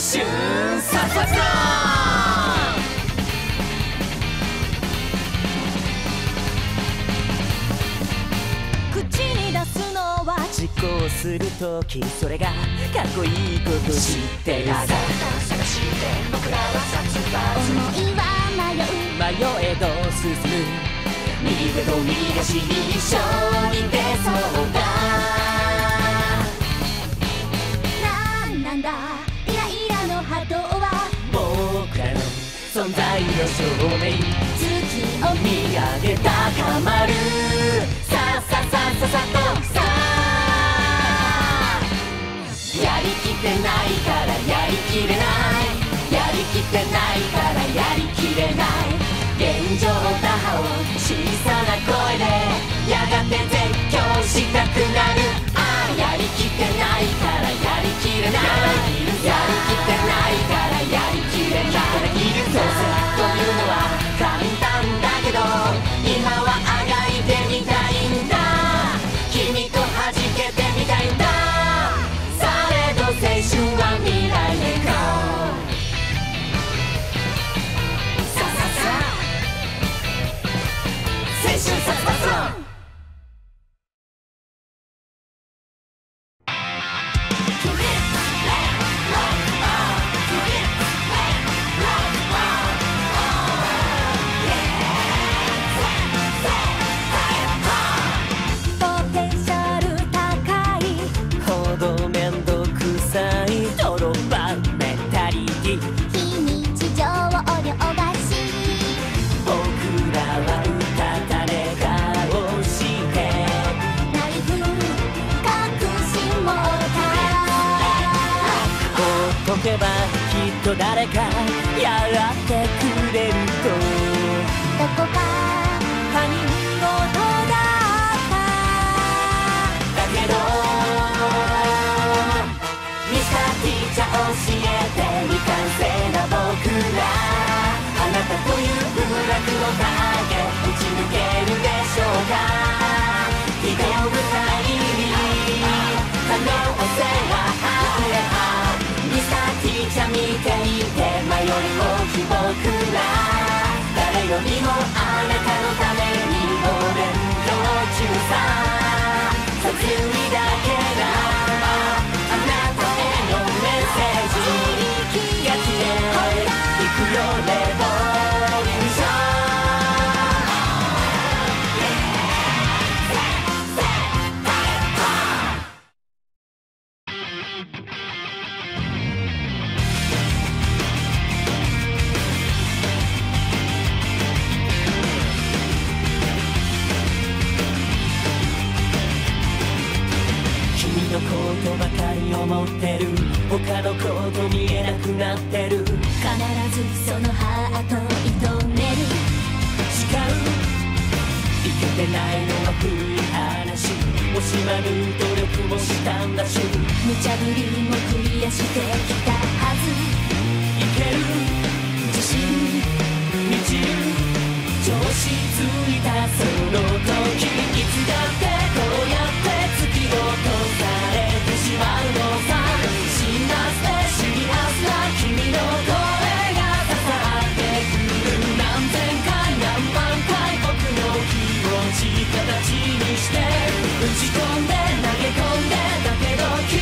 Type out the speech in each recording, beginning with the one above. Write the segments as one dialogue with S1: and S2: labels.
S1: 春さささ
S2: 口に出すのは
S1: 実行するときそれがかっこいいこと知ってるさ探して僕らは殺伐
S2: 思いは迷う
S1: 迷えど進む右手と右足に一緒に出そうだ存在の証明。
S2: 月を見
S1: 上げ高まる。さあさあさあさあさあとさあ。やりきってない。っと誰かやってくれると。
S2: どこか
S1: よりもあなたのためにお勉強中さ卒業だけがあなたへのメッセージガチで行くよレボリューショ君ことばかり思ってる。他のこと見えなくなってる。
S2: 必ずそのハート射止める。
S1: 誓う。いけてないのは古い話。惜しまぬ努力もしたんだし。
S2: 無茶ぶりもクリアしてきた。
S1: ち込んで投げ込んでだけど君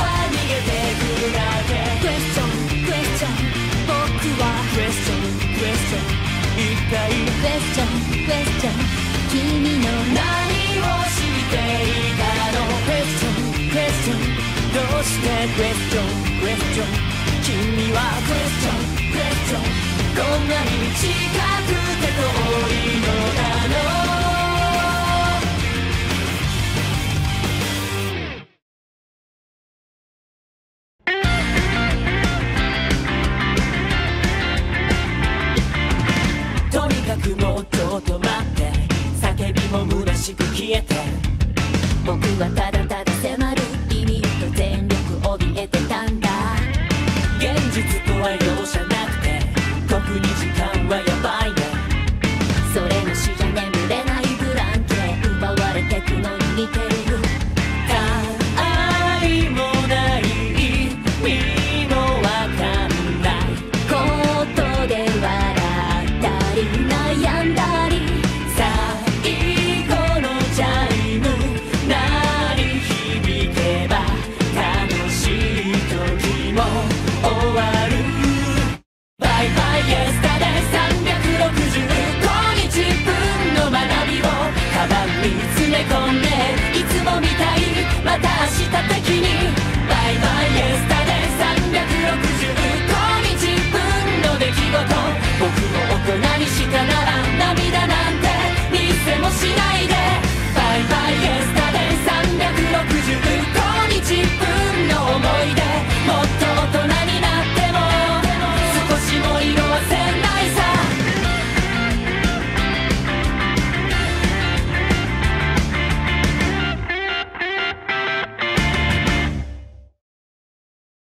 S1: は逃げてくだけ。
S2: クエスチョンクエスチョン僕は
S1: クエスチョンクエスチョン一体
S2: クエスチョンクエスチョン君の
S1: 何を知っていたの？クエスチョンクエスチョンどうして？クエスチョンクエスチョン君はクエスチョンクエスチョンこんなに近く
S2: 僕はただただ迫